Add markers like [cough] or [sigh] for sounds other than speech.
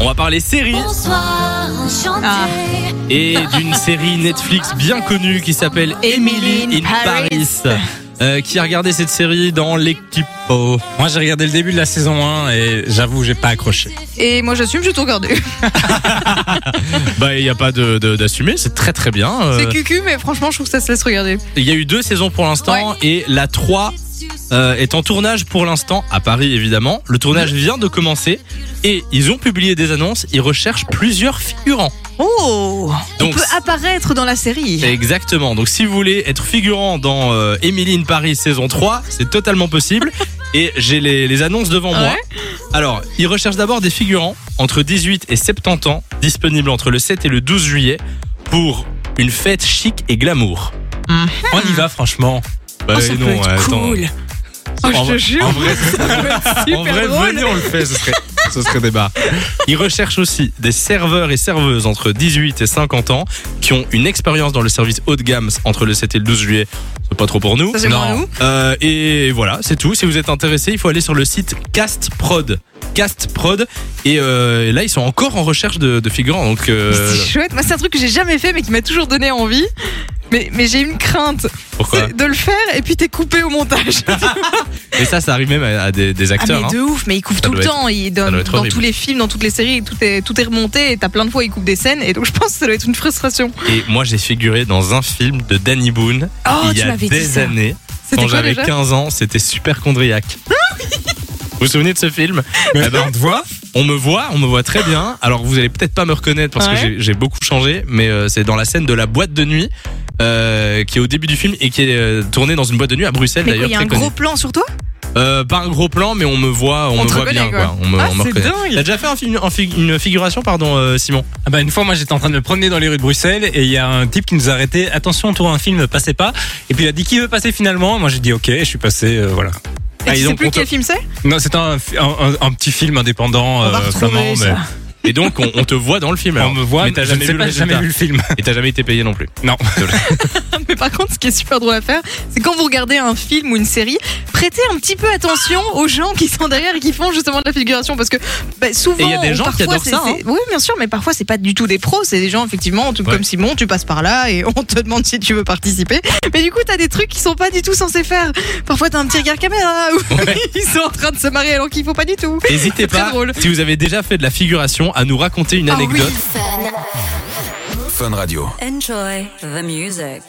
On va parler série. Ah. et d'une série Netflix bien connue qui s'appelle Emily in Paris. Euh, qui a regardé cette série dans l'équipe Moi, j'ai regardé le début de la saison 1 et j'avoue, j'ai pas accroché. Et moi j'assume, j'ai tout regardé. [laughs] Bah, il n'y a pas de- de- d'assumer, c'est très très bien. Euh, C'est cucu, mais franchement, je trouve que ça se laisse regarder. Il y a eu deux saisons pour l'instant et la 3 euh, est en tournage pour l'instant à Paris évidemment. Le tournage vient de commencer et ils ont publié des annonces. Ils recherchent plusieurs figurants. Oh Donc, On peut apparaître dans la série. Exactement. Donc si vous voulez être figurant dans euh, Emily in Paris saison 3, c'est totalement possible. [laughs] Et j'ai les, les annonces devant moi. Alors, ils recherchent d'abord des figurants entre 18 et 70 ans, disponibles entre le 7 et le 12 juillet, pour une fête chic et glamour. On y va, franchement. Bah, Oh, ça peut être cool. Oh, En je te jure. en vrai, ça peut être super en vrai, drôle. venez, on le fait, ce serait, ce serait débat. Ils recherchent aussi des serveurs et serveuses entre 18 et 50 ans qui ont une expérience dans le service haut de gamme entre le 7 et le 12 juillet. C'est pas trop pour nous. Ça, pour nous. Euh, et voilà, c'est tout. Si vous êtes intéressé, il faut aller sur le site Cast Prod. Cast Prod. Et euh, là, ils sont encore en recherche de, de figurants. Donc, euh, C'est chouette. Moi, c'est un truc que j'ai jamais fait, mais qui m'a toujours donné envie. Mais, mais j'ai une crainte pourquoi c'est de le faire et puis t'es coupé au montage. [laughs] Et ça, ça arrive même à, à des, des Ah acteurs. mais hein. de ouf, mais il coupe Ça tout le doit être- temps. Il, dans ça doit être dans horrible. tous les films, dans toutes les séries, tout est, tout est remonté et t'as plein de fois il coupe des scènes et donc je pense que ça doit être une frustration. Et moi, j'ai figuré dans un film de Danny Boone Oh, il y tu a m'avais dit des ça. années. C'était Quand quoi j'avais déjà 15 ans, c'était super chondriac. Vous vous souvenez de ce film? Mais Eh ben, on te voit On me voit, on me voit très bien. Alors vous allez peut-être pas me reconnaître parce que j'ai beaucoup changé, mais euh, c'est dans la scène de la boîte de nuit euh, qui est au début du film et qui est euh, tournée dans une boîte de nuit à Bruxelles d'ailleurs. il y a un gros plan sur toi? Euh, pas un gros plan, mais on me voit, on, On me voit bien quoi. quoi. On me, Ah, on me c'est reconnaît. dingue. T'as déjà fait un film- un fi- une figuration, pardon, euh, Simon? Ah bah une fois moi j'étais en train de me promener dans les rues de Bruxelles et il y a un type qui nous a arrêté attention on tourne un film passez pas et puis il a dit qui veut passer finalement? Moi j'ai dit ok je suis passé euh, voilà Et Ah, tu sais plus quel film c'est? Non c'est un, un, un- un petit film indépendant On va euh, retrouver flamand ça. Et donc on, on te voit dans le film. alors. on me voit mais t'as je jamais ne sais vu pas, le jamais vu le film Et t'as jamais été payé non plus. non [laughs] Mais par contre, ce qui est super drôle à faire, c'est quand vous regardez un film ou une série, prêtez un petit peu attention aux gens qui sont derrière et qui font justement de la figuration. Parce que bah, souvent. Et il y a des gens qui parfois, adorent ça, hein. Oui, bien sûr, mais parfois, c'est pas du tout des pros. C'est des gens, effectivement, tout Ouais. comme Simon, tu passes par là et [laughs] on te demande si tu veux participer. Mais du coup, t'as des trucs qui sont pas du tout censés faire. Parfois, t'as un petit regard caméra [laughs] où Ouais. ils sont en train de se marrer alors qu'il faut pas du tout. N'hésitez pas, drôle. si vous avez déjà fait de la figuration, à nous raconter une Ah oui. anecdote. Fun. Fun Radio. Enjoy the music.